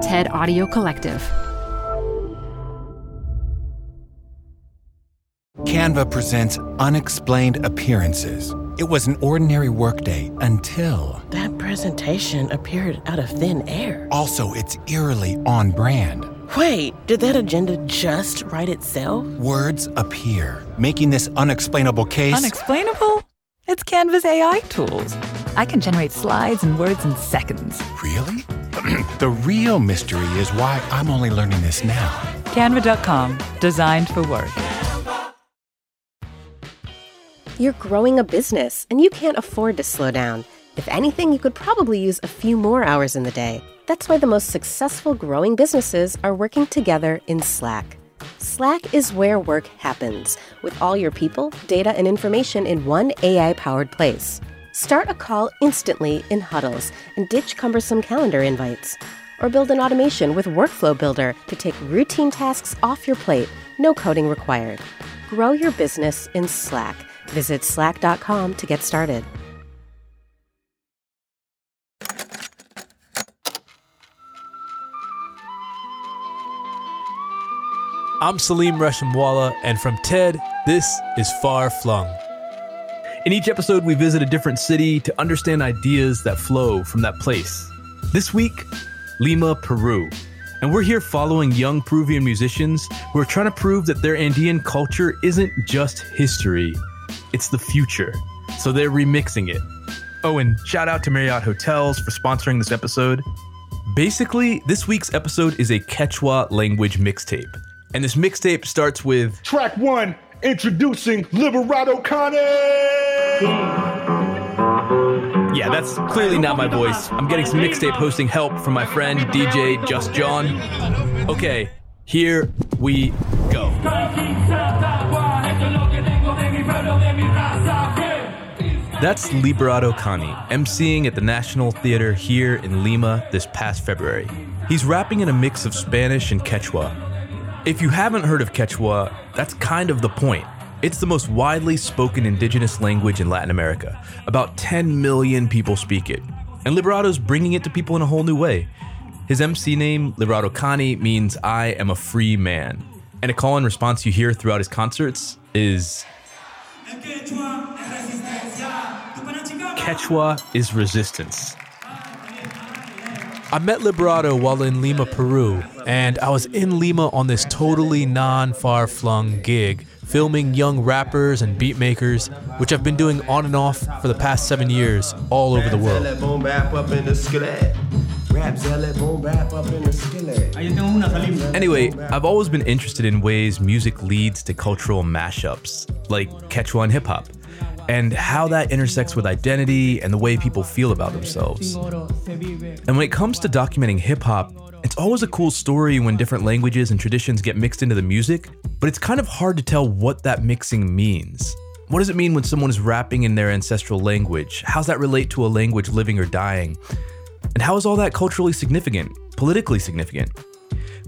TED Audio Collective. Canva presents Unexplained Appearances. It was an ordinary workday until. That presentation appeared out of thin air. Also, it's eerily on brand. Wait, did that agenda just write itself? Words appear, making this unexplainable case. Unexplainable? It's Canva's AI tools. I can generate slides and words in seconds. Really? the real mystery is why I'm only learning this now. Canva.com, designed for work. You're growing a business and you can't afford to slow down. If anything, you could probably use a few more hours in the day. That's why the most successful growing businesses are working together in Slack. Slack is where work happens, with all your people, data, and information in one AI powered place. Start a call instantly in huddles and ditch cumbersome calendar invites. Or build an automation with Workflow Builder to take routine tasks off your plate, no coding required. Grow your business in Slack. Visit slack.com to get started. I'm Saleem Reshamwala, and from TED, this is Far Flung. In each episode, we visit a different city to understand ideas that flow from that place. This week, Lima, Peru. And we're here following young Peruvian musicians who are trying to prove that their Andean culture isn't just history, it's the future. So they're remixing it. Oh, and shout out to Marriott Hotels for sponsoring this episode. Basically, this week's episode is a Quechua language mixtape. And this mixtape starts with Track one, introducing Liberato Kani. Yeah, that's clearly not my voice. I'm getting some mixtape hosting help from my friend DJ Just John. Okay, here we go. That's Liberato Kani, emceeing at the National Theater here in Lima this past February. He's rapping in a mix of Spanish and Quechua. If you haven't heard of Quechua, that's kind of the point. It's the most widely spoken indigenous language in Latin America. About 10 million people speak it. And Liberato's bringing it to people in a whole new way. His MC name, Liberato Kani, means I am a free man. And a call and response you hear throughout his concerts is Quechua is resistance. I met Liberato while in Lima, Peru, and I was in Lima on this totally non far flung gig, filming young rappers and beatmakers, which I've been doing on and off for the past seven years all over the world. Anyway, I've always been interested in ways music leads to cultural mashups, like Quechua and hip hop and how that intersects with identity and the way people feel about themselves. And when it comes to documenting hip hop, it's always a cool story when different languages and traditions get mixed into the music, but it's kind of hard to tell what that mixing means. What does it mean when someone is rapping in their ancestral language? How's that relate to a language living or dying? And how is all that culturally significant, politically significant?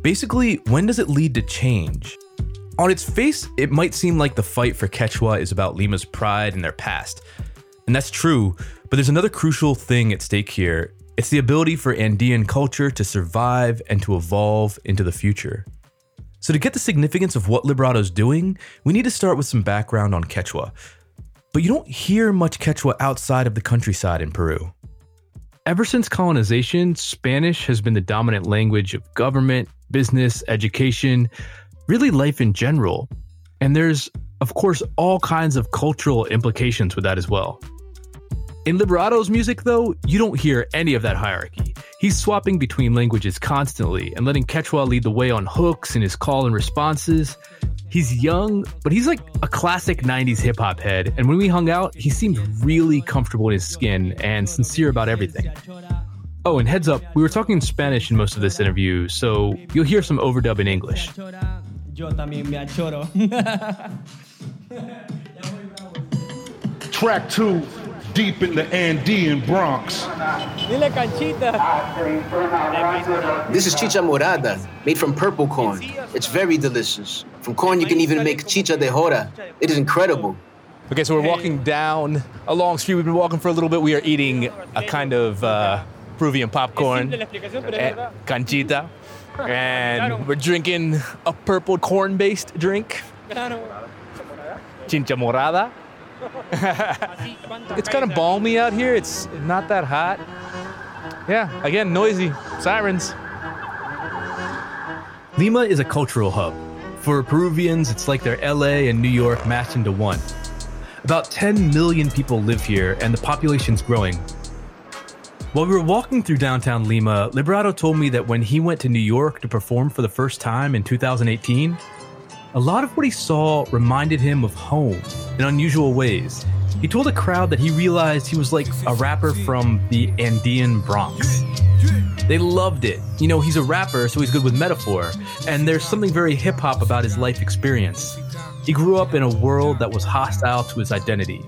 Basically, when does it lead to change? On its face, it might seem like the fight for Quechua is about Lima's pride and their past. And that's true, but there's another crucial thing at stake here. It's the ability for Andean culture to survive and to evolve into the future. So, to get the significance of what Liberato's doing, we need to start with some background on Quechua. But you don't hear much Quechua outside of the countryside in Peru. Ever since colonization, Spanish has been the dominant language of government, business, education, really life in general. And there's, of course, all kinds of cultural implications with that as well. In Liberato's music, though, you don't hear any of that hierarchy. He's swapping between languages constantly and letting Quechua lead the way on hooks in his call and responses. He's young, but he's like a classic 90s hip hop head, and when we hung out, he seemed really comfortable in his skin and sincere about everything. Oh, and heads up, we were talking in Spanish in most of this interview, so you'll hear some overdub in English. Track two, deep in the Andean Bronx. This is chicha morada, made from purple corn. It's very delicious. From corn, you can even make chicha de jora. It is incredible. Okay, so we're walking down a long street. We've been walking for a little bit. We are eating a kind of uh, Peruvian popcorn, eh, canchita, and we're drinking a purple corn-based drink, chicha morada. It's kind of balmy out here. It's not that hot. Yeah, again, noisy sirens. Lima is a cultural hub. For Peruvians, it's like they're LA and New York mashed into one. About 10 million people live here, and the population's growing. While we were walking through downtown Lima, Liberato told me that when he went to New York to perform for the first time in 2018, a lot of what he saw reminded him of home in unusual ways. He told a crowd that he realized he was like a rapper from the Andean Bronx. They loved it. You know, he's a rapper, so he's good with metaphor, and there's something very hip hop about his life experience. He grew up in a world that was hostile to his identity,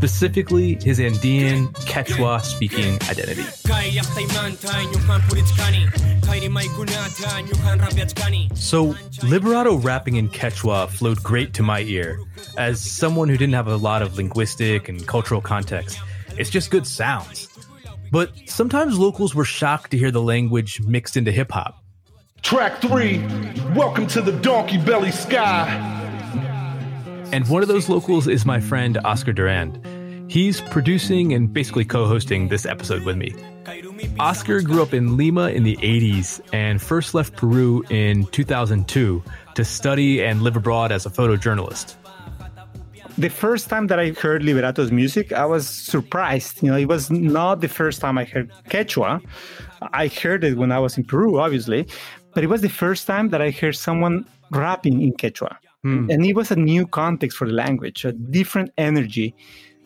specifically his Andean Quechua speaking identity. So, Liberato rapping in Quechua flowed great to my ear. As someone who didn't have a lot of linguistic and cultural context, it's just good sounds. But sometimes locals were shocked to hear the language mixed into hip hop. Track three, welcome to the Donkey Belly Sky. And one of those locals is my friend Oscar Durand. He's producing and basically co hosting this episode with me. Oscar grew up in Lima in the 80s and first left Peru in 2002 to study and live abroad as a photojournalist. The first time that I heard Liberato's music, I was surprised. You know, it was not the first time I heard Quechua. I heard it when I was in Peru, obviously, but it was the first time that I heard someone rapping in Quechua. Hmm. And it was a new context for the language, a different energy.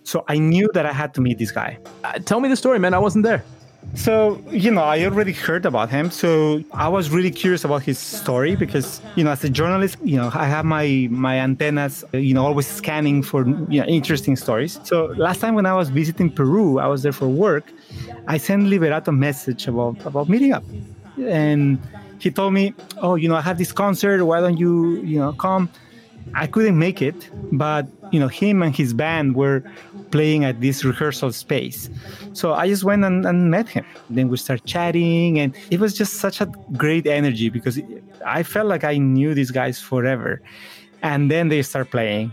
So I knew that I had to meet this guy. Uh, tell me the story, man. I wasn't there. So, you know, I already heard about him. So I was really curious about his story because, you know, as a journalist, you know, I have my my antennas, you know, always scanning for you know, interesting stories. So last time when I was visiting Peru, I was there for work. I sent Liberato a message about about meeting up. And he told me, "Oh, you know, I have this concert. Why don't you, you know, come?" I couldn't make it, but you know, him and his band were playing at this rehearsal space. So I just went and, and met him. Then we started chatting, and it was just such a great energy because I felt like I knew these guys forever. And then they start playing,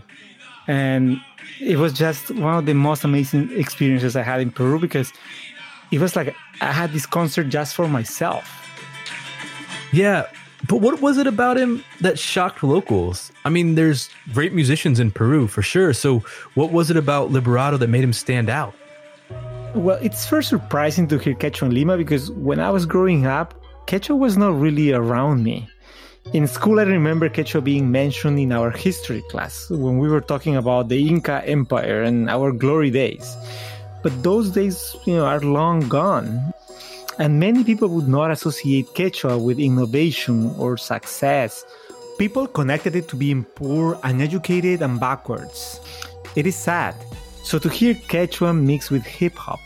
and it was just one of the most amazing experiences I had in Peru because it was like I had this concert just for myself. Yeah, but what was it about him that shocked locals? I mean, there's great musicians in Peru for sure. So, what was it about Liberato that made him stand out? Well, it's first surprising to hear Quechua in Lima because when I was growing up, Quechua was not really around me. In school, I remember Quechua being mentioned in our history class when we were talking about the Inca Empire and our glory days. But those days, you know, are long gone. And many people would not associate Quechua with innovation or success. People connected it to being poor, uneducated, and backwards. It is sad. So to hear Quechua mixed with hip hop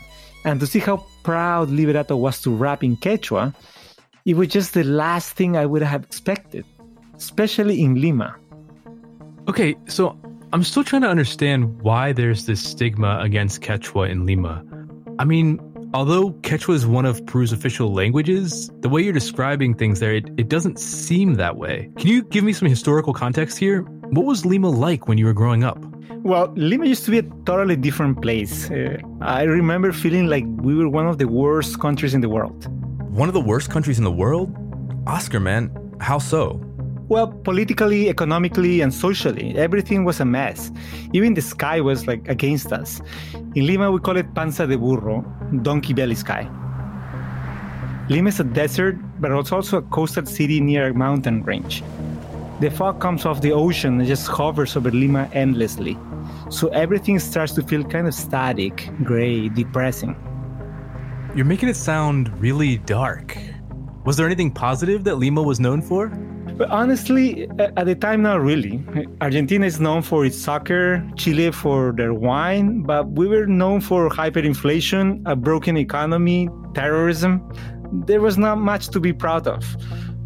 and to see how proud Liberato was to rap in Quechua, it was just the last thing I would have expected, especially in Lima. Okay, so I'm still trying to understand why there's this stigma against Quechua in Lima. I mean, Although Quechua is one of Peru's official languages, the way you're describing things there, it, it doesn't seem that way. Can you give me some historical context here? What was Lima like when you were growing up? Well, Lima used to be a totally different place. Uh, I remember feeling like we were one of the worst countries in the world. One of the worst countries in the world? Oscar, man, how so? Well, politically, economically, and socially, everything was a mess. Even the sky was like against us. In Lima, we call it panza de burro, donkey belly sky. Lima is a desert, but it's also a coastal city near a mountain range. The fog comes off the ocean and just hovers over Lima endlessly. So everything starts to feel kind of static, gray, depressing. You're making it sound really dark. Was there anything positive that Lima was known for? But honestly, at the time, not really. Argentina is known for its soccer, Chile for their wine, but we were known for hyperinflation, a broken economy, terrorism. There was not much to be proud of.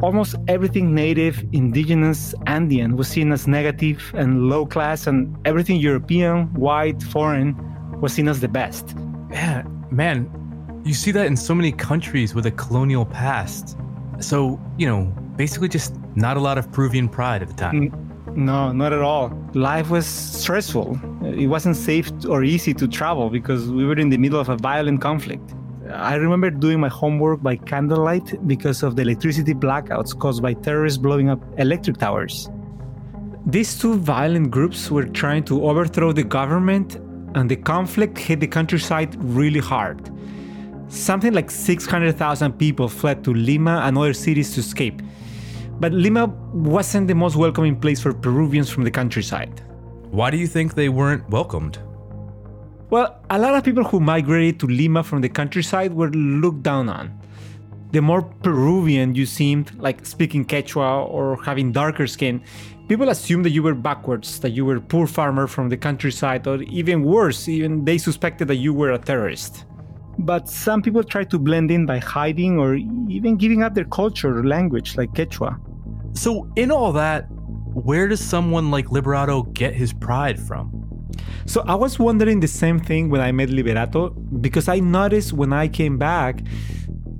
Almost everything native, indigenous, Andean was seen as negative and low class, and everything European, white, foreign was seen as the best. Yeah, man, You see that in so many countries with a colonial past. So, you know, basically just not a lot of Peruvian pride at the time. No, not at all. Life was stressful. It wasn't safe or easy to travel because we were in the middle of a violent conflict. I remember doing my homework by candlelight because of the electricity blackouts caused by terrorists blowing up electric towers. These two violent groups were trying to overthrow the government, and the conflict hit the countryside really hard. Something like 600,000 people fled to Lima and other cities to escape. But Lima wasn't the most welcoming place for Peruvians from the countryside. Why do you think they weren't welcomed? Well, a lot of people who migrated to Lima from the countryside were looked down on. The more Peruvian you seemed, like speaking Quechua or having darker skin, people assumed that you were backwards, that you were a poor farmer from the countryside, or even worse, even they suspected that you were a terrorist. But some people tried to blend in by hiding or even giving up their culture or language, like Quechua. So, in all that, where does someone like Liberato get his pride from? So, I was wondering the same thing when I met Liberato because I noticed when I came back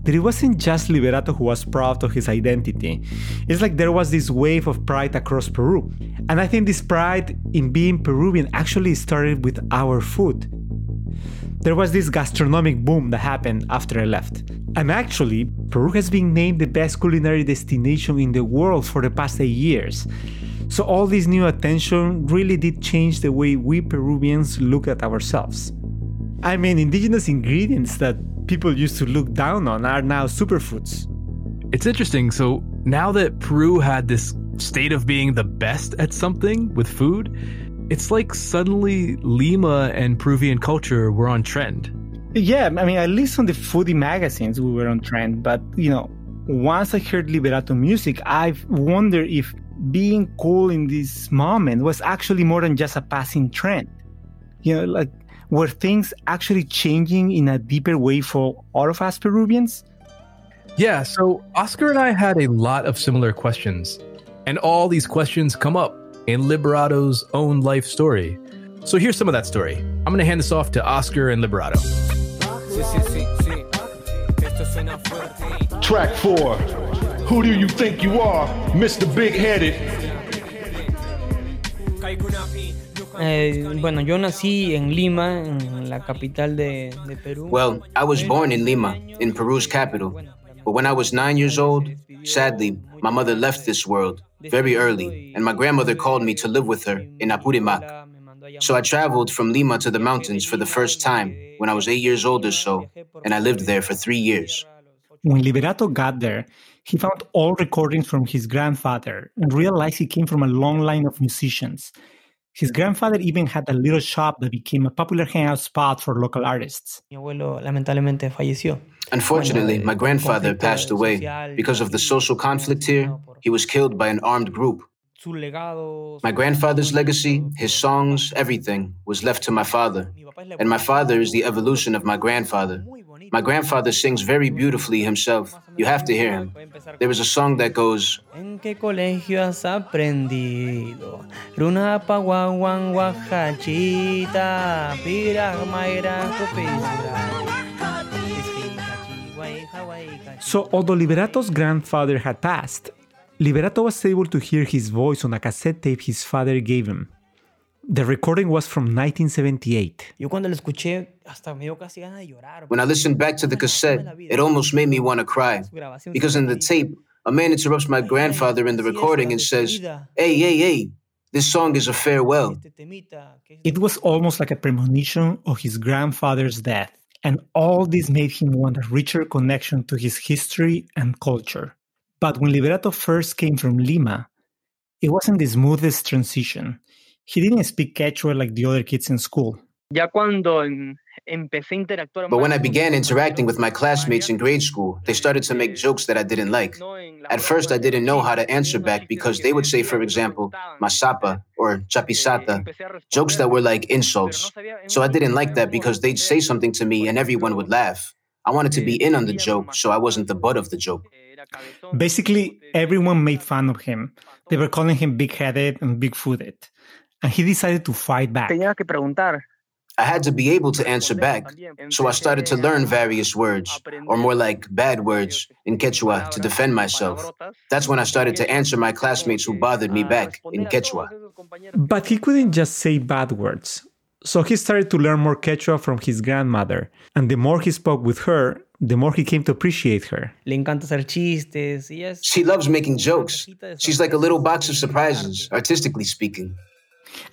that it wasn't just Liberato who was proud of his identity. It's like there was this wave of pride across Peru. And I think this pride in being Peruvian actually started with our food. There was this gastronomic boom that happened after I left. And actually, Peru has been named the best culinary destination in the world for the past eight years. So, all this new attention really did change the way we Peruvians look at ourselves. I mean, indigenous ingredients that people used to look down on are now superfoods. It's interesting. So, now that Peru had this state of being the best at something with food, it's like suddenly Lima and Peruvian culture were on trend. Yeah, I mean, at least on the foodie magazines, we were on trend. But, you know, once I heard Liberato music, I wonder if being cool in this moment was actually more than just a passing trend. You know, like, were things actually changing in a deeper way for all of us Peruvians? Yeah, so Oscar and I had a lot of similar questions. And all these questions come up in Liberato's own life story. So here's some of that story. I'm going to hand this off to Oscar and Liberato. Track four. Who do you think you are, Mr. Big Headed? Eh, bueno, yo nací en Lima, en la capital de, de Perú. Well, I was born in Lima, in Peru's capital. But when I was nine years old, sadly, my mother left this world very early, and my grandmother called me to live with her in Apurimac. So I traveled from Lima to the mountains for the first time when I was eight years old or so, and I lived there for three years. When Liberato got there, he found all recordings from his grandfather and realized he came from a long line of musicians. His grandfather even had a little shop that became a popular hangout spot for local artists. Mi abuelo lamentablemente falleció. Unfortunately, my grandfather passed away because of the social conflict here. He was killed by an armed group. My grandfather's legacy, his songs, everything was left to my father. And my father is the evolution of my grandfather. My grandfather sings very beautifully himself. You have to hear him. There is a song that goes, ¿En qué colegio has aprendido? Runa paguaguan guajachita, piragmaira So, although Liberato's grandfather had passed, Liberato was able to hear his voice on a cassette tape his father gave him. The recording was from 1978. When I listened back to the cassette, it almost made me want to cry. Because in the tape, a man interrupts my grandfather in the recording and says, Hey, hey, hey, this song is a farewell. It was almost like a premonition of his grandfather's death, and all this made him want a richer connection to his history and culture. But when Liberato first came from Lima, it wasn't the smoothest transition. He didn't speak Quechua like the other kids in school. But when I began interacting with my classmates in grade school, they started to make jokes that I didn't like. At first, I didn't know how to answer back because they would say, for example, masapa or chapisata, jokes that were like insults. So I didn't like that because they'd say something to me and everyone would laugh. I wanted to be in on the joke, so I wasn't the butt of the joke. Basically, everyone made fun of him. They were calling him big headed and big footed and he decided to fight back. I had to be able to answer back, so I started to learn various words, or more like bad words, in Quechua to defend myself. That's when I started to answer my classmates who bothered me back in Quechua. But he couldn't just say bad words. So he started to learn more Quechua from his grandmother. And the more he spoke with her, the more he came to appreciate her. Le encanta hacer chistes. She loves making jokes. She's like a little box of surprises, artistically speaking.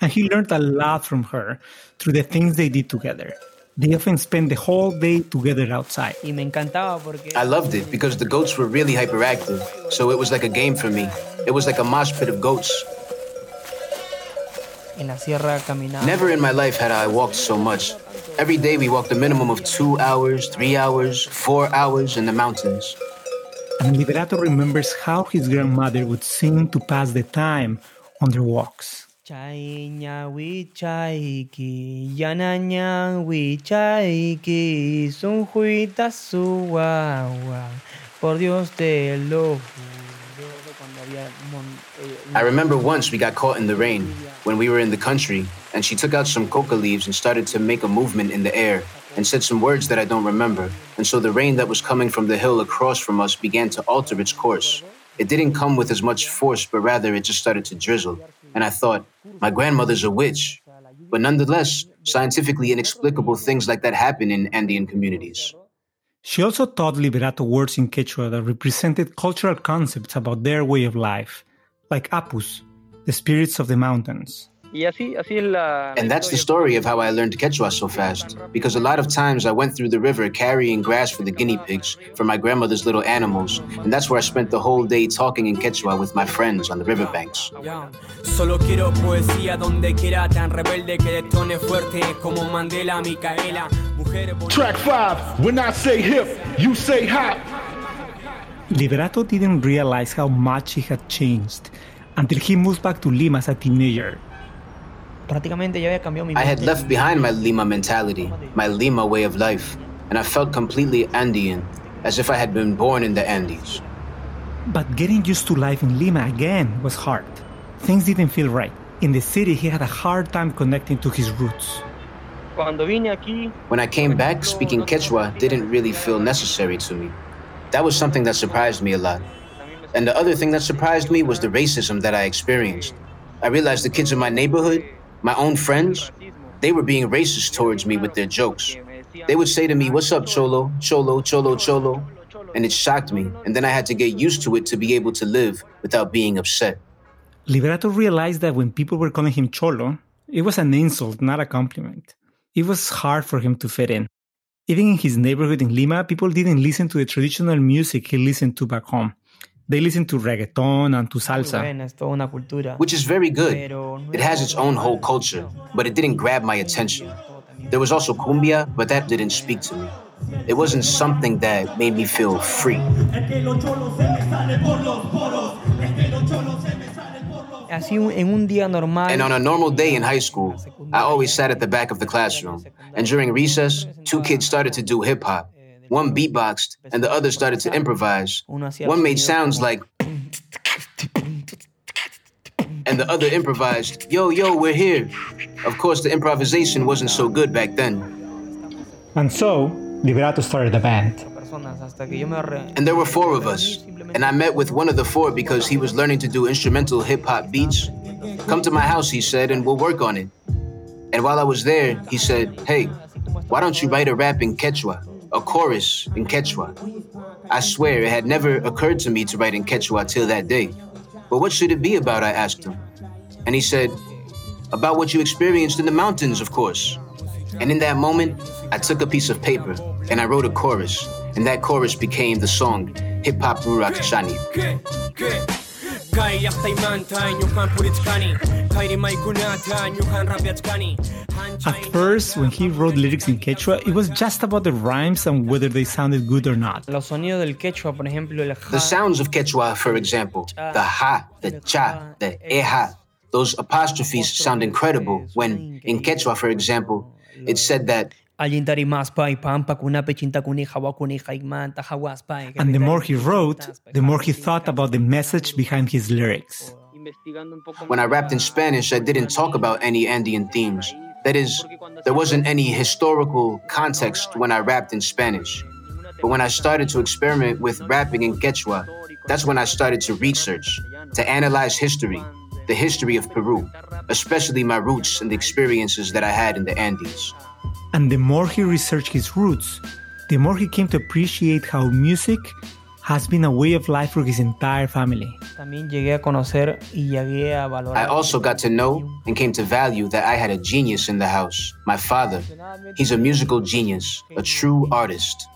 And he learned a lot from her through the things they did together. They often spent the whole day together outside. I loved it because the goats were really hyperactive, so it was like a game for me. It was like a mosh pit of goats. Never in my life had I walked so much. Every day we walked a minimum of two hours, three hours, four hours in the mountains. And Liberato remembers how his grandmother would sing to pass the time on their walks. Por Dios te lo I remember once we got caught in the rain when we were in the country, and she took out some coca leaves and started to make a movement in the air and said some words that I don't remember. And so the rain that was coming from the hill across from us began to alter its course. It didn't come with as much force, but rather it just started to drizzle. And I thought, my grandmother's a witch. But nonetheless, scientifically inexplicable things like that happen in Andean communities. She also taught Liberato words in Quechua that represented cultural concepts about their way of life, like apus, the spirits of the mountains. And that's the story of how I learned Quechua so fast. Because a lot of times I went through the river carrying grass for the guinea pigs, for my grandmother's little animals. And that's where I spent the whole day talking in Quechua with my friends on the riverbanks. Solo quiero poesía donde quiera, tan rebelde que detone fuerte como Mandela, Micaela. Track 5, when I say hip, you say hop. Liberato didn't realize how much he had changed until he moved back to Lima as a teenager prácticamente ya había cambiado mi I had left behind my Lima mentality, my Lima way of life, and I felt completely Andean, as if I had been born in the Andes. But getting used to life in Lima again was hard. Things didn't feel right. In the city, he had a hard time connecting to his roots. When I came back, speaking Quechua didn't really feel necessary to me. That was something that surprised me a lot. And the other thing that surprised me was the racism that I experienced. I realized the kids in my neighborhood my own friends, they were being racist towards me with their jokes. They would say to me, What's up, Cholo? Cholo, Cholo, Cholo. And it shocked me, and then I had to get used to it to be able to live without being upset. Liberato realized that when people were calling him Cholo, it was an insult, not a compliment. It was hard for him to fit in. Even in his neighborhood in Lima, people didn't listen to the traditional music he listened to back home. They listen to reggaeton and to salsa. Which is very good. It has its own whole culture, but it didn't grab my attention. There was also cumbia, but that didn't speak to me. It wasn't something that made me feel free. And on a normal day in high school, I always sat at the back of the classroom. And during recess, two kids started to do hip hop. One beatboxed, and the other started to improvise. One made sounds like. And the other improvised, Yo, yo, we're here. Of course, the improvisation wasn't so good back then. And so, Liberato started a band. And there were four of us. And I met with one of the four because he was learning to do instrumental hip hop beats. Come to my house, he said, and we'll work on it. And while I was there, he said, Hey, why don't you write a rap in Quechua? A chorus in Quechua. I swear it had never occurred to me to write in Quechua till that day. But what should it be about? I asked him. And he said, About what you experienced in the mountains, of course. And in that moment, I took a piece of paper and I wrote a chorus. And that chorus became the song Hip Hop Rurak Shani. At first, when he wrote lyrics in Quechua, it was just about the rhymes and whether they sounded good or not. The sounds of Quechua, for example, the ha, the cha, the eha, those apostrophes sound incredible. When, in Quechua, for example, it said that and the more he wrote, the more he thought about the message behind his lyrics. When I rapped in Spanish, I didn't talk about any Andean themes. That is, there wasn't any historical context when I rapped in Spanish. But when I started to experiment with rapping in Quechua, that's when I started to research, to analyze history, the history of Peru, especially my roots and the experiences that I had in the Andes. And the more he researched his roots, the more he came to appreciate how music has been a way of life for his entire family. I also got to know and came to value that I had a genius in the house, my father. He's a musical genius, a true artist.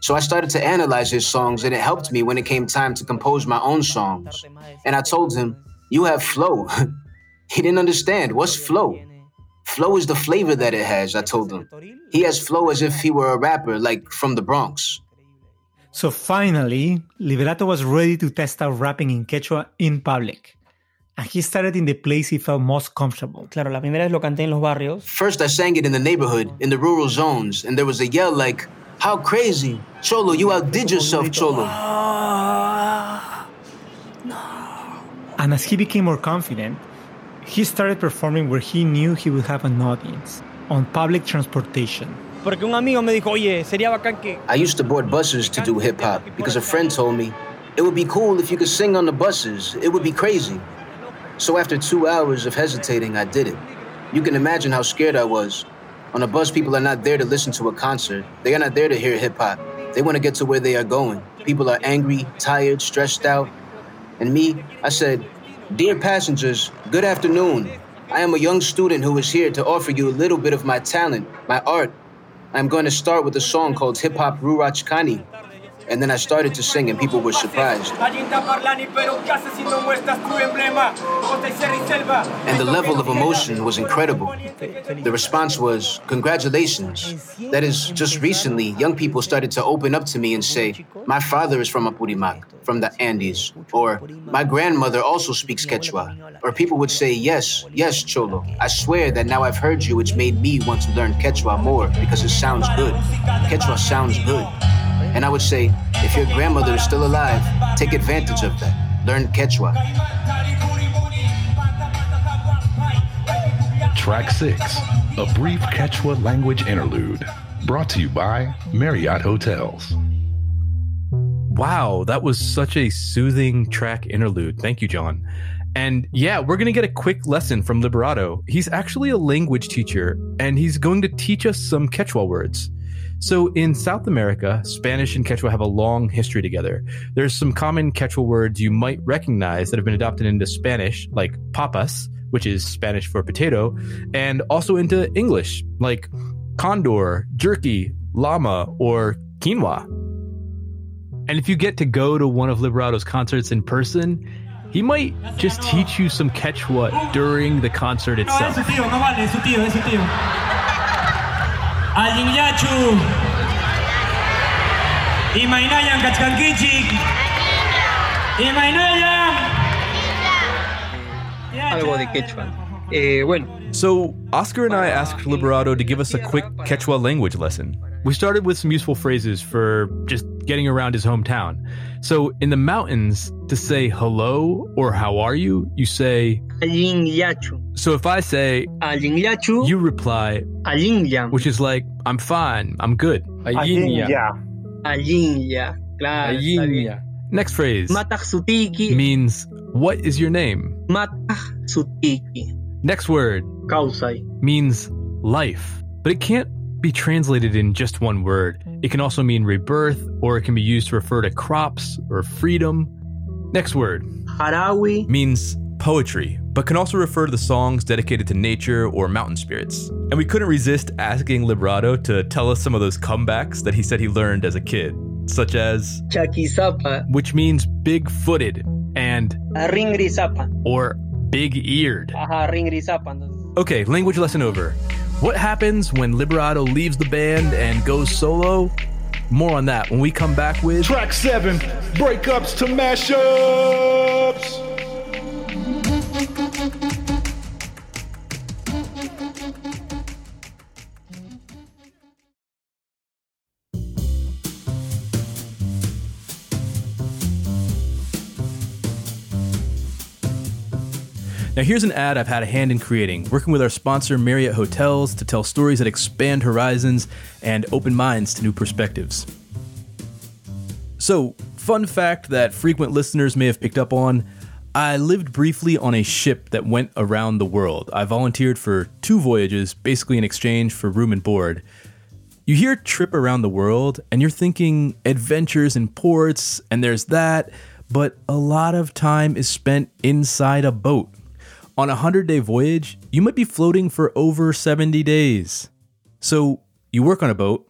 So I started to analyze his songs, and it helped me when it came time to compose my own songs. And I told him, You have flow. he didn't understand. What's flow? Flow is the flavor that it has, I told him. He has flow as if he were a rapper, like from the Bronx. So finally, Liberato was ready to test out rapping in Quechua in public. And he started in the place he felt most comfortable. Claro, la primera vez lo canté en los barrios. First, I sang it in the neighborhood, in the rural zones, and there was a yell like, How crazy! Cholo, you outdid yourself, Cholo. And as he became more confident, he started performing where he knew he would have an audience on public transportation. Porque un amigo me dijo, oye, sería bacán que. I used to board buses to do hip hop because a friend told me it would be cool if you could sing on the buses. It would be crazy. So after two hours of hesitating, I did it. You can imagine how scared I was. On a bus, people are not there to listen to a concert. They are not there to hear hip hop. They want to get to where they are going. People are angry, tired, stressed out. And me, I said, Dear passengers, good afternoon. I am a young student who is here to offer you a little bit of my talent, my art, I'm going to start with a song called Hip Hop Rurachkani. And then I started to sing, and people were surprised. And the level of emotion was incredible. The response was, Congratulations. That is, just recently, young people started to open up to me and say, My father is from Apurimac, from the Andes. Or, My grandmother also speaks Quechua. Or people would say, Yes, yes, Cholo. I swear that now I've heard you, it's made me want to learn Quechua more because it sounds good. Quechua sounds good. And I would say, if your grandmother is still alive, take advantage of that. Learn Quechua. Track 6 A brief Quechua language interlude. Brought to you by Marriott Hotels. Wow, that was such a soothing track interlude. Thank you, John. And yeah, we're going to get a quick lesson from Liberato. He's actually a language teacher, and he's going to teach us some Quechua words. So in South America, Spanish and Quechua have a long history together. There's some common Quechua words you might recognize that have been adopted into Spanish, like papas, which is Spanish for potato, and also into English, like condor, jerky, llama, or quinoa. And if you get to go to one of Liberato's concerts in person, he might just teach you some Quechua during the concert itself. Alinyachu. Imainayang Kachkankichik. Imainayang. Algo de Quechua. Eh, bueno. So, Oscar and I asked Liberato to give us a quick Quechua language lesson. We started with some useful phrases for just getting around his hometown. So, in the mountains, to say hello or how are you, you say So, if I say you reply which is like I'm fine, I'm good. Next phrase. Means what is your name? Next word. Means life, but it can't be translated in just one word. It can also mean rebirth, or it can be used to refer to crops or freedom. Next word Harawi means poetry, but can also refer to the songs dedicated to nature or mountain spirits. And we couldn't resist asking Liberato to tell us some of those comebacks that he said he learned as a kid, such as Chakisapa, which means big footed, and Ringrisapa, or big eared. Ajá, Ringrisapa. Okay, language lesson over. What happens when Liberato leaves the band and goes solo? More on that when we come back with Track 7 Breakups to Mashups. Now, here's an ad I've had a hand in creating, working with our sponsor, Marriott Hotels, to tell stories that expand horizons and open minds to new perspectives. So, fun fact that frequent listeners may have picked up on I lived briefly on a ship that went around the world. I volunteered for two voyages, basically in exchange for room and board. You hear trip around the world, and you're thinking adventures in ports, and there's that, but a lot of time is spent inside a boat. On a 100 day voyage, you might be floating for over 70 days. So, you work on a boat,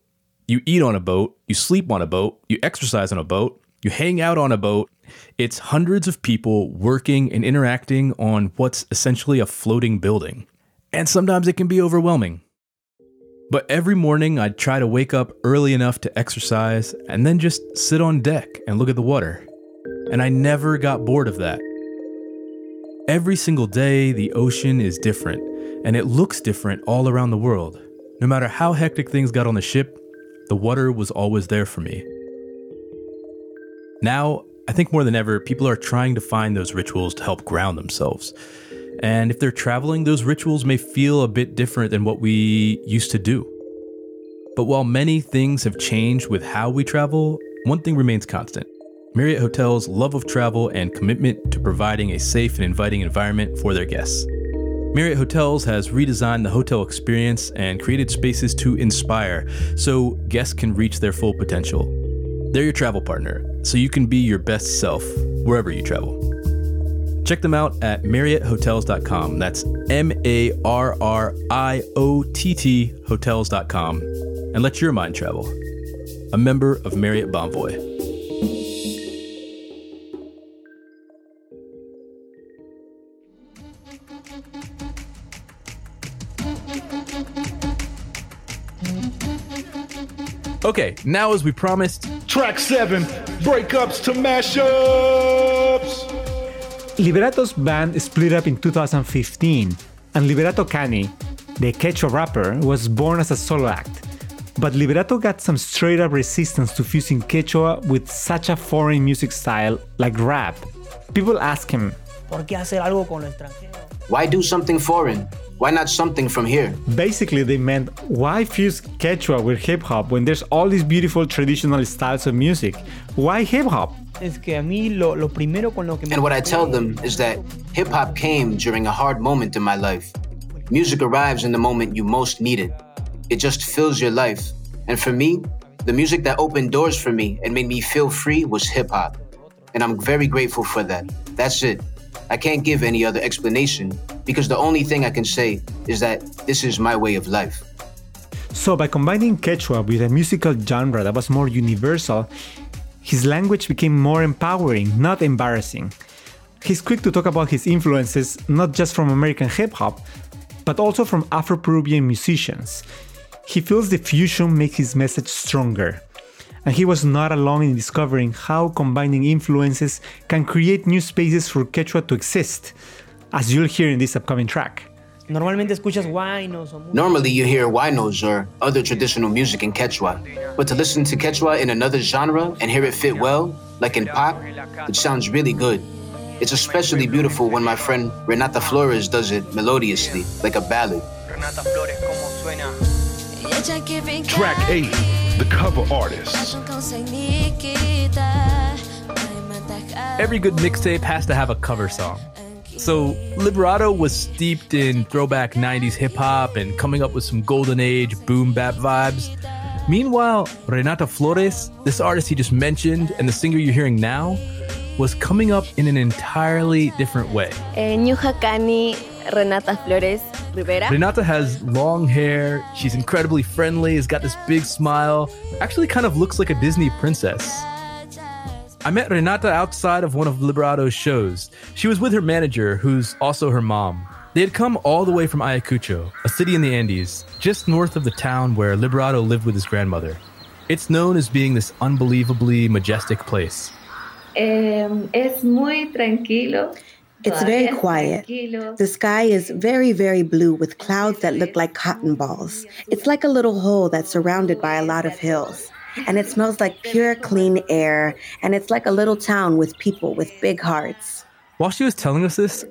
you eat on a boat, you sleep on a boat, you exercise on a boat, you hang out on a boat. It's hundreds of people working and interacting on what's essentially a floating building. And sometimes it can be overwhelming. But every morning I'd try to wake up early enough to exercise and then just sit on deck and look at the water. And I never got bored of that. Every single day, the ocean is different, and it looks different all around the world. No matter how hectic things got on the ship, the water was always there for me. Now, I think more than ever, people are trying to find those rituals to help ground themselves. And if they're traveling, those rituals may feel a bit different than what we used to do. But while many things have changed with how we travel, one thing remains constant Marriott Hotels' love of travel and commitment to providing a safe and inviting environment for their guests. Marriott Hotels has redesigned the hotel experience and created spaces to inspire so guests can reach their full potential. They're your travel partner, so you can be your best self wherever you travel. Check them out at MarriottHotels.com. That's M A R R I O T T Hotels.com. And let your mind travel. A member of Marriott Bonvoy. Okay, now as we promised, track seven breakups to mashups. Liberato's band split up in 2015, and Liberato Kani, the Quechua rapper, was born as a solo act. But Liberato got some straight up resistance to fusing Quechua with such a foreign music style like rap. People ask him, Why do something foreign? Why not something from here? Basically, they meant why fuse Quechua with hip hop when there's all these beautiful traditional styles of music? Why hip hop? And what I tell them is that hip hop came during a hard moment in my life. Music arrives in the moment you most need it. It just fills your life. And for me, the music that opened doors for me and made me feel free was hip hop. And I'm very grateful for that. That's it. I can't give any other explanation because the only thing I can say is that this is my way of life. So, by combining Quechua with a musical genre that was more universal, his language became more empowering, not embarrassing. He's quick to talk about his influences not just from American hip hop, but also from Afro Peruvian musicians. He feels the fusion makes his message stronger and he was not alone in discovering how combining influences can create new spaces for Quechua to exist, as you'll hear in this upcoming track. Normally you hear huaynos or other traditional music in Quechua, but to listen to Quechua in another genre and hear it fit well, like in pop, it sounds really good. It's especially beautiful when my friend Renata Flores does it melodiously, like a ballad. Track 8 the cover artist. Every good mixtape has to have a cover song. So, Liberato was steeped in throwback 90s hip hop and coming up with some golden age boom bap vibes. Meanwhile, Renata Flores, this artist he just mentioned and the singer you're hearing now, was coming up in an entirely different way. Eh, Renata Flores Rivera. Renata has long hair. She's incredibly friendly, has got this big smile. Actually, kind of looks like a Disney princess. I met Renata outside of one of Liberato's shows. She was with her manager, who's also her mom. They had come all the way from Ayacucho, a city in the Andes, just north of the town where Liberato lived with his grandmother. It's known as being this unbelievably majestic place. Um, es muy tranquilo. It's very quiet. The sky is very, very blue with clouds that look like cotton balls. It's like a little hole that's surrounded by a lot of hills. And it smells like pure, clean air. And it's like a little town with people with big hearts. While she was telling us this,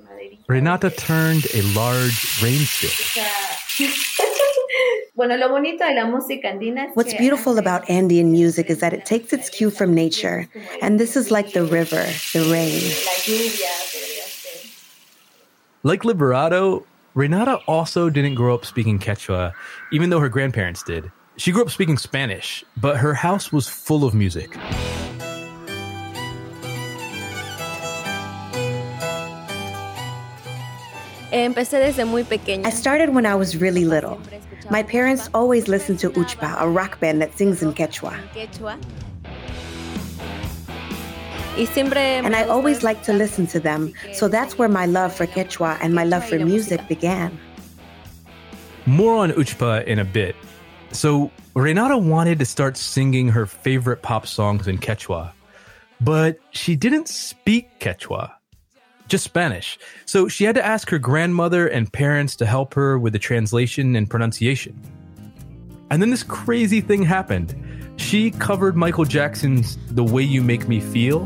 Renata turned a large rain stick. What's beautiful about Andean music is that it takes its cue from nature, and this is like the river, the rain. Like Liberato, Renata also didn't grow up speaking Quechua, even though her grandparents did. She grew up speaking Spanish, but her house was full of music. I started when I was really little. My parents always listened to Uchpa, a rock band that sings in Quechua. And I always liked to listen to them, so that's where my love for Quechua and my love for music began. More on Uchpa in a bit. So, Renata wanted to start singing her favorite pop songs in Quechua, but she didn't speak Quechua just Spanish. So she had to ask her grandmother and parents to help her with the translation and pronunciation. And then this crazy thing happened. She covered Michael Jackson's The Way You Make Me Feel,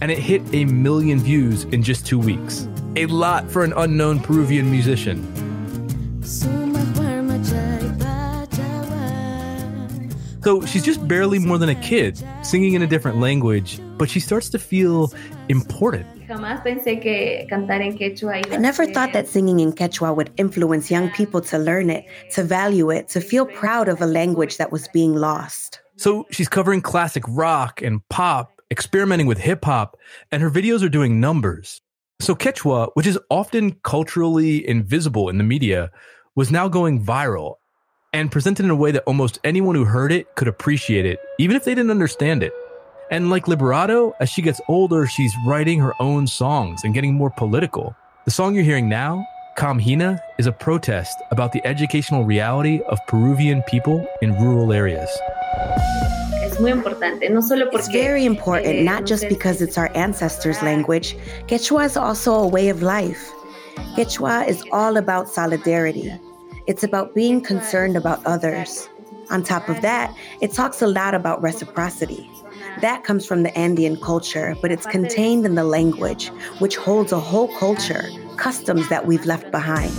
and it hit a million views in just two weeks. A lot for an unknown Peruvian musician. So she's just barely more than a kid, singing in a different language, but she starts to feel important. I never thought that singing in Quechua would influence young people to learn it, to value it, to feel proud of a language that was being lost. So she's covering classic rock and pop, experimenting with hip hop, and her videos are doing numbers. So Quechua, which is often culturally invisible in the media, was now going viral and presented in a way that almost anyone who heard it could appreciate it, even if they didn't understand it. And like Liberato, as she gets older, she's writing her own songs and getting more political. The song you're hearing now, Qam Hina, is a protest about the educational reality of Peruvian people in rural areas. It's very important, not just because it's our ancestors' language. Quechua is also a way of life. Quechua is all about solidarity. It's about being concerned about others. On top of that, it talks a lot about reciprocity. That comes from the Andean culture, but it's contained in the language, which holds a whole culture, customs that we've left behind.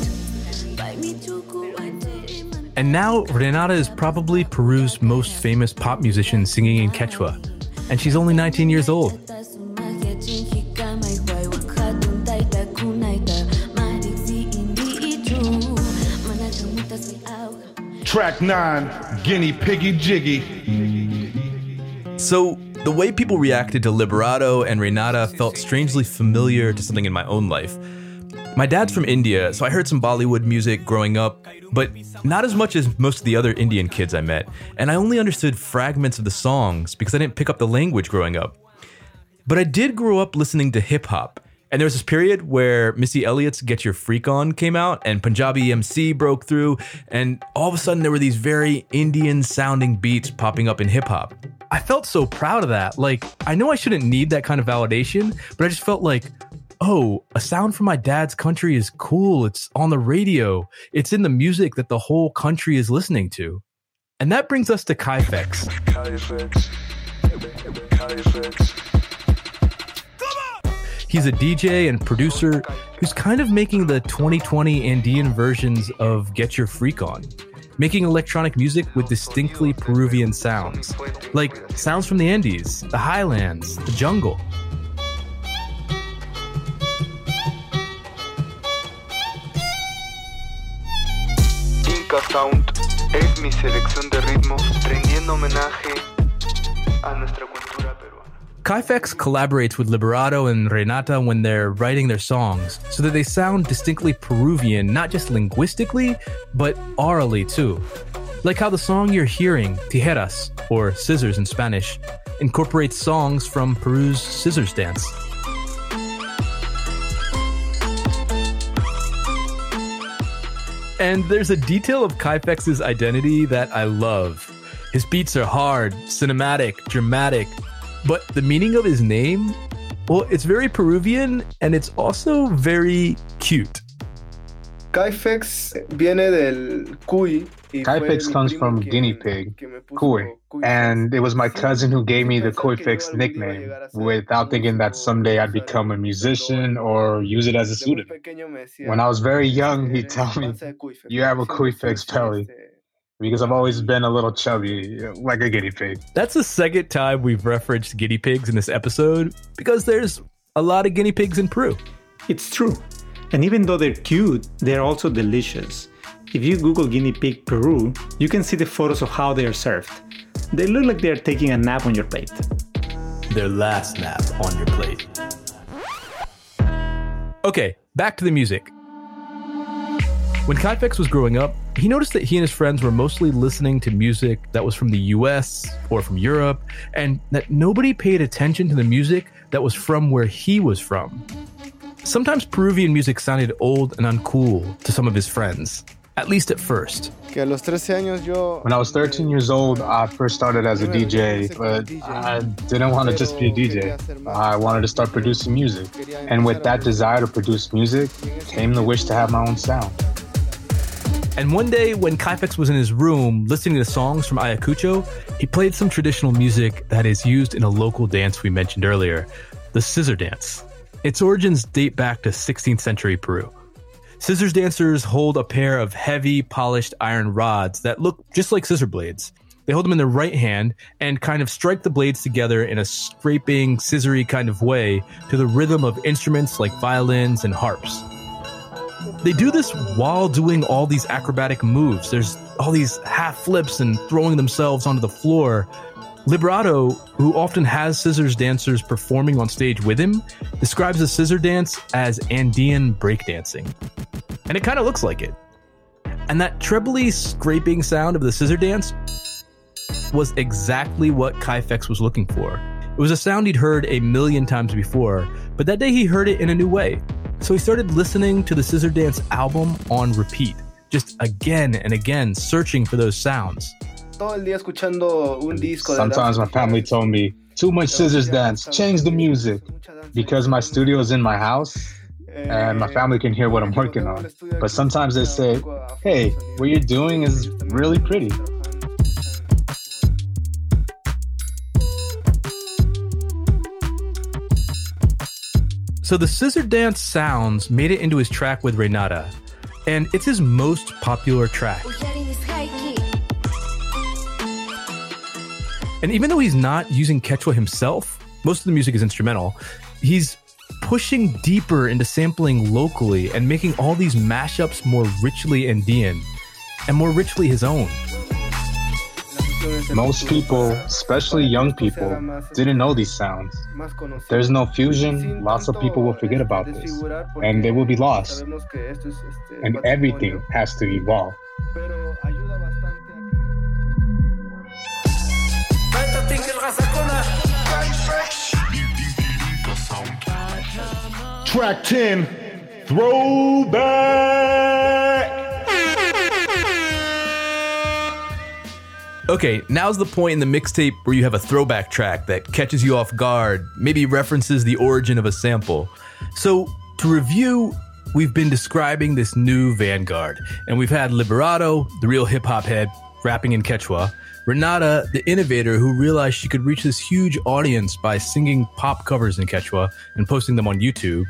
And now Renata is probably Peru's most famous pop musician singing in Quechua, and she's only 19 years old. Track 9, Guinea Piggy Jiggy. So, the way people reacted to Liberato and Renata felt strangely familiar to something in my own life. My dad's from India, so I heard some Bollywood music growing up, but not as much as most of the other Indian kids I met, and I only understood fragments of the songs because I didn't pick up the language growing up. But I did grow up listening to hip hop, and there was this period where Missy Elliott's Get Your Freak On came out and Punjabi MC broke through, and all of a sudden there were these very Indian sounding beats popping up in hip hop. I felt so proud of that. Like, I know I shouldn't need that kind of validation, but I just felt like, oh, a sound from my dad's country is cool. It's on the radio, it's in the music that the whole country is listening to. And that brings us to Kayfex. He's a DJ and producer who's kind of making the 2020 Andean versions of Get Your Freak On, making electronic music with distinctly Peruvian sounds, like sounds from the Andes, the highlands, the jungle. Inca Sound es mi selección de ritmos rindiendo homenaje a nuestra cultura peruana. Kayfex collaborates with Liberato and Renata when they're writing their songs so that they sound distinctly Peruvian, not just linguistically, but aurally too. Like how the song you're hearing, Tijeras, or Scissors in Spanish, incorporates songs from Peru's scissors dance. And there's a detail of Kayfex's identity that I love. His beats are hard, cinematic, dramatic, but the meaning of his name, well, it's very Peruvian and it's also very cute. Kayfex viene del cuy. Kayfex comes from guinea pig, cuy, and it was my cousin who gave me the Cuifix nickname without thinking that someday I'd become a musician or use it as a pseudonym. When I was very young, he'd tell me, You have a Cuifix belly. Because I've always been a little chubby, like a guinea pig. That's the second time we've referenced guinea pigs in this episode because there's a lot of guinea pigs in Peru. It's true. And even though they're cute, they're also delicious. If you Google guinea pig Peru, you can see the photos of how they are served. They look like they're taking a nap on your plate. Their last nap on your plate. Okay, back to the music. When Kayfex was growing up, he noticed that he and his friends were mostly listening to music that was from the US or from Europe, and that nobody paid attention to the music that was from where he was from. Sometimes Peruvian music sounded old and uncool to some of his friends, at least at first. When I was 13 years old, I first started as a DJ, but I didn't want to just be a DJ. I wanted to start producing music. And with that desire to produce music came the wish to have my own sound. And one day, when Kayfex was in his room listening to songs from Ayacucho, he played some traditional music that is used in a local dance we mentioned earlier, the scissor dance. Its origins date back to 16th century Peru. Scissors dancers hold a pair of heavy, polished iron rods that look just like scissor blades. They hold them in their right hand and kind of strike the blades together in a scraping, scissory kind of way to the rhythm of instruments like violins and harps. They do this while doing all these acrobatic moves. There's all these half flips and throwing themselves onto the floor Liberato, who often has scissors dancers performing on stage with him, describes the scissor dance as Andean breakdancing. And it kind of looks like it. And that trebly scraping sound of the scissor dance was exactly what Kayfex was looking for. It was a sound he'd heard a million times before, but that day he heard it in a new way. So he started listening to the Scissor Dance album on repeat, just again and again searching for those sounds todo el día escuchando un disco. Sometimes my family told me, too much scissors dance, change the music. Because my studio is in my house and my family can hear what I'm working on. But sometimes they say, hey, what you're doing is really pretty. So the scissor dance sounds made it into his track with Renata, and it's his most popular track. Oh, And even though he's not using Quechua himself, most of the music is instrumental, he's pushing deeper into sampling locally and making all these mashups more richly Andean and more richly his own. Most people, especially young people, didn't know these sounds. There's no fusion, lots of people will forget about this, and they will be lost. And everything has to evolve. Track 10 Throwback. Okay, now's the point in the mixtape where you have a throwback track that catches you off guard, maybe references the origin of a sample. So, to review, we've been describing this new vanguard, and we've had Liberato, the real hip hop head, rapping in Quechua. Renata, the innovator who realized she could reach this huge audience by singing pop covers in Quechua and posting them on YouTube.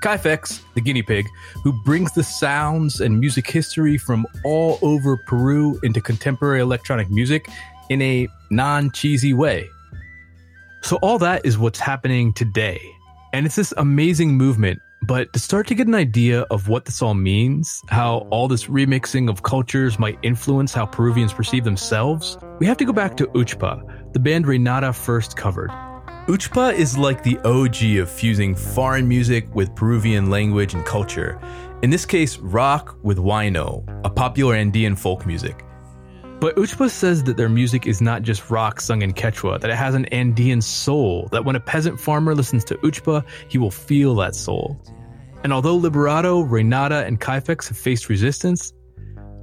Kayfex, the guinea pig, who brings the sounds and music history from all over Peru into contemporary electronic music in a non cheesy way. So, all that is what's happening today. And it's this amazing movement but to start to get an idea of what this all means, how all this remixing of cultures might influence how Peruvians perceive themselves, we have to go back to Uchpa, the band Renata first covered. Uchpa is like the OG of fusing foreign music with Peruvian language and culture. In this case, rock with huayno, a popular Andean folk music. But Uchpa says that their music is not just rock sung in Quechua, that it has an Andean soul, that when a peasant farmer listens to Uchpa, he will feel that soul. And although Liberato, Renata, and Kayfex have faced resistance,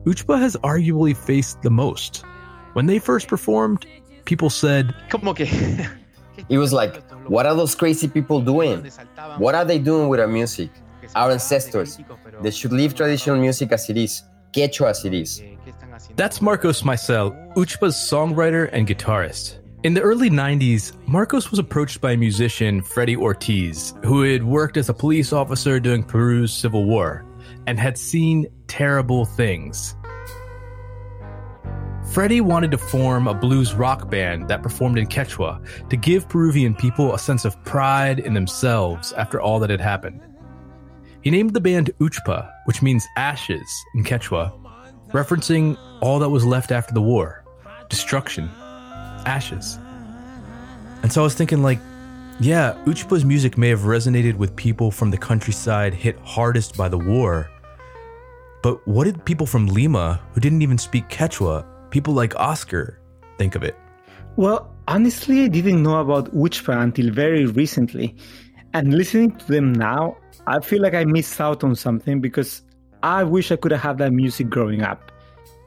Uchpa has arguably faced the most. When they first performed, people said, It was like, what are those crazy people doing? What are they doing with our music? Our ancestors. They should leave traditional music as it is, Quechua as it is. That's Marcos Maicel, Uchpa's songwriter and guitarist. In the early 90s, Marcos was approached by musician Freddie Ortiz, who had worked as a police officer during Peru's civil war and had seen terrible things. Freddie wanted to form a blues rock band that performed in Quechua to give Peruvian people a sense of pride in themselves after all that had happened. He named the band Uchpa, which means ashes in Quechua, referencing all that was left after the war destruction, ashes. And so I was thinking, like, yeah, Uchpa's music may have resonated with people from the countryside hit hardest by the war. But what did people from Lima, who didn't even speak Quechua, people like Oscar, think of it? Well, honestly, I didn't know about Uchpa until very recently. And listening to them now, I feel like I missed out on something because I wish I could have had that music growing up.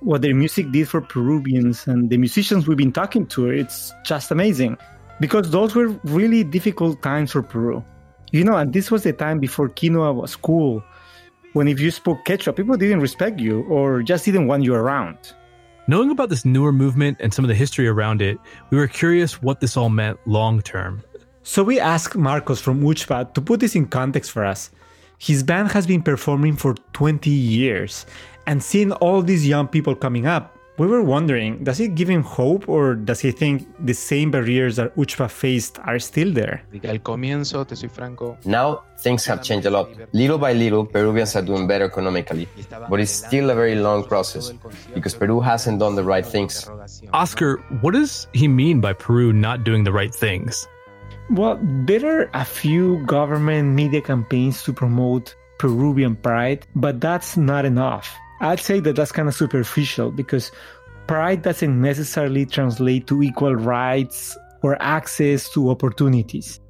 What their music did for Peruvians and the musicians we've been talking to, it's just amazing. Because those were really difficult times for Peru. You know, and this was the time before quinoa was cool, when if you spoke Quechua, people didn't respect you or just didn't want you around. Knowing about this newer movement and some of the history around it, we were curious what this all meant long term. So we asked Marcos from Uchpa to put this in context for us. His band has been performing for 20 years, and seeing all these young people coming up, we were wondering does it give him hope or does he think the same barriers that Uchpa faced are still there? Now things have changed a lot. Little by little, Peruvians are doing better economically, but it's still a very long process because Peru hasn't done the right things. Oscar, what does he mean by Peru not doing the right things? Well, there are a few government media campaigns to promote Peruvian pride, but that's not enough. I'd say that that's kind of superficial because pride doesn't necessarily translate to equal rights or access to opportunities.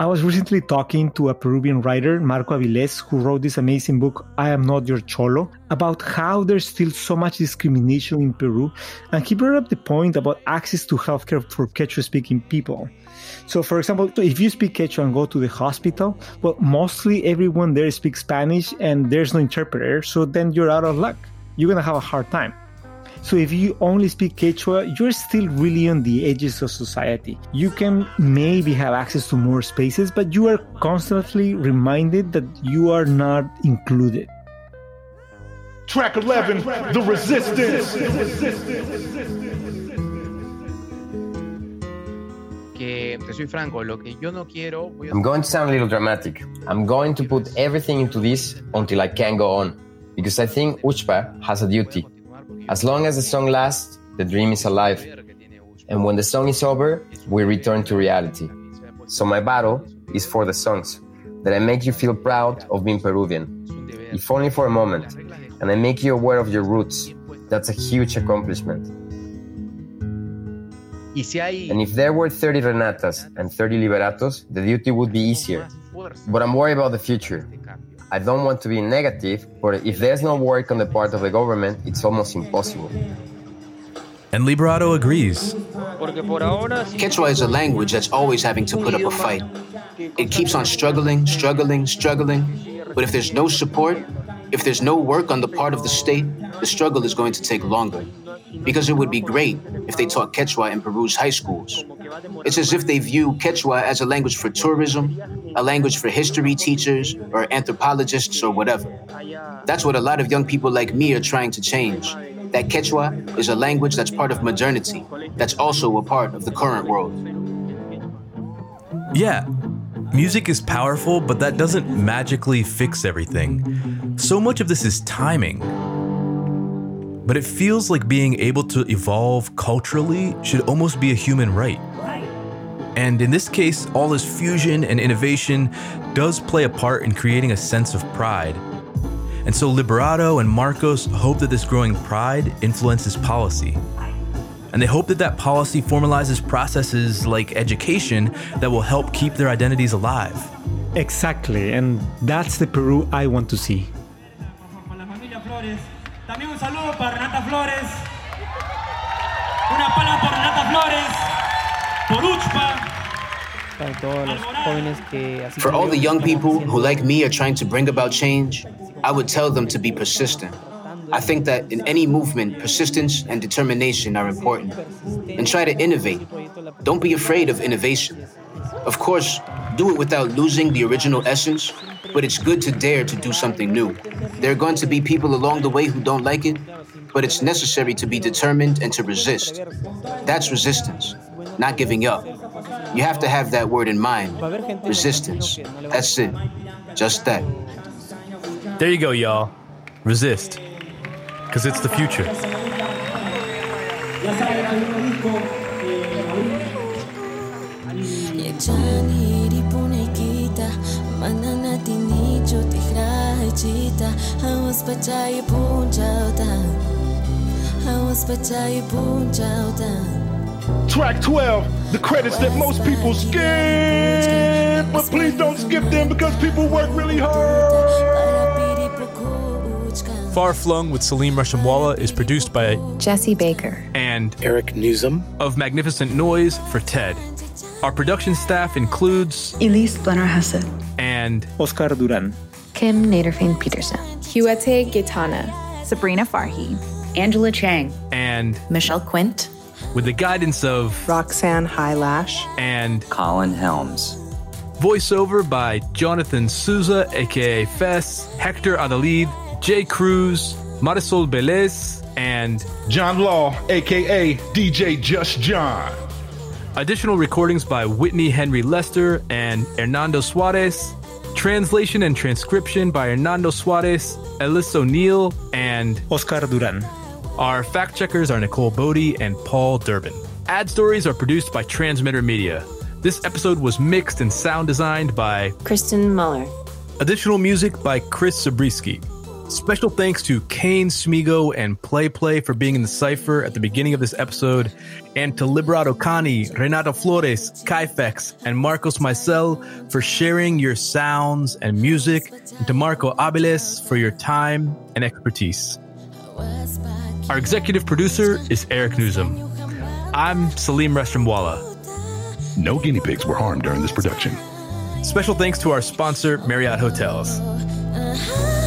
I was recently talking to a Peruvian writer, Marco Aviles, who wrote this amazing book, I Am Not Your Cholo, about how there's still so much discrimination in Peru. And he brought up the point about access to healthcare for Quechua speaking people. So, for example, if you speak Quechua and go to the hospital, well, mostly everyone there speaks Spanish and there's no interpreter. So then you're out of luck. You're going to have a hard time. So if you only speak Quechua, you're still really on the edges of society. You can maybe have access to more spaces, but you are constantly reminded that you are not included. Track 11, The Resistance. I'm going to sound a little dramatic. I'm going to put everything into this until I can't go on. Because I think Uchpa has a duty. As long as the song lasts, the dream is alive. And when the song is over, we return to reality. So my battle is for the songs, that I make you feel proud of being Peruvian. If only for a moment. And I make you aware of your roots. That's a huge accomplishment. And if there were 30 Renatas and 30 Liberatos, the duty would be easier. But I'm worried about the future. I don't want to be negative, but if there's no work on the part of the government, it's almost impossible. And Liberato agrees. Quechua is a language that's always having to put up a fight. It keeps on struggling, struggling, struggling. But if there's no support, if there's no work on the part of the state, the struggle is going to take longer. Because it would be great if they taught Quechua in Peru's high schools. It's as if they view Quechua as a language for tourism, a language for history teachers or anthropologists or whatever. That's what a lot of young people like me are trying to change. That Quechua is a language that's part of modernity, that's also a part of the current world. Yeah, music is powerful, but that doesn't magically fix everything. So much of this is timing. But it feels like being able to evolve culturally should almost be a human right. And in this case, all this fusion and innovation does play a part in creating a sense of pride. And so Liberato and Marcos hope that this growing pride influences policy. And they hope that that policy formalizes processes like education that will help keep their identities alive. Exactly, and that's the Peru I want to see. También un saludo para Renata Flores. Una palabra para Renata Flores. Por Uchpa. For all the young people who, like me, are trying to bring about change, I would tell them to be persistent. I think that in any movement, persistence and determination are important. And try to innovate. Don't be afraid of innovation. Of course, do it without losing the original essence, but it's good to dare to do something new. There are going to be people along the way who don't like it, but it's necessary to be determined and to resist. That's resistance, not giving up. You have to have that word in mind resistance. That's it. Just that. There you go, y'all. Resist. Because it's the future. Track 12, the credits that most people skip. But please don't skip them because people work really hard. Far Flung with Saleem Reshamwala is produced by Jesse Baker and Eric Newsom of Magnificent Noise for TED. Our production staff includes Elise Blenner and Oscar Duran, Kim Nederveen Petersen, Huete Gitana, Sabrina Farhi, Angela Chang, and Michelle Quint. With the guidance of Roxanne Hai Lash. and Colin Helms. Voiceover by Jonathan Souza, aka Fess, Hector Adalid, Jay Cruz, Marisol Belez, and John Law, aka DJ Just John. Additional recordings by Whitney Henry Lester and Hernando Suarez. Translation and transcription by Hernando Suarez, Ellis O'Neill, and Oscar Duran. Our fact checkers are Nicole Bodie and Paul Durbin. Ad stories are produced by Transmitter Media. This episode was mixed and sound designed by Kristen Muller. Additional music by Chris Zabriskie. Special thanks to Kane Smigo and Play Play for being in the cipher at the beginning of this episode, and to Liberato Kani, Renata Flores, Kayfex, and Marcos Maisel for sharing your sounds and music, and to Marco Aviles for your time and expertise. Our executive producer is Eric Newsom. I'm Saleem Reshamwala. No guinea pigs were harmed during this production. Special thanks to our sponsor, Marriott Hotels. Uh-huh.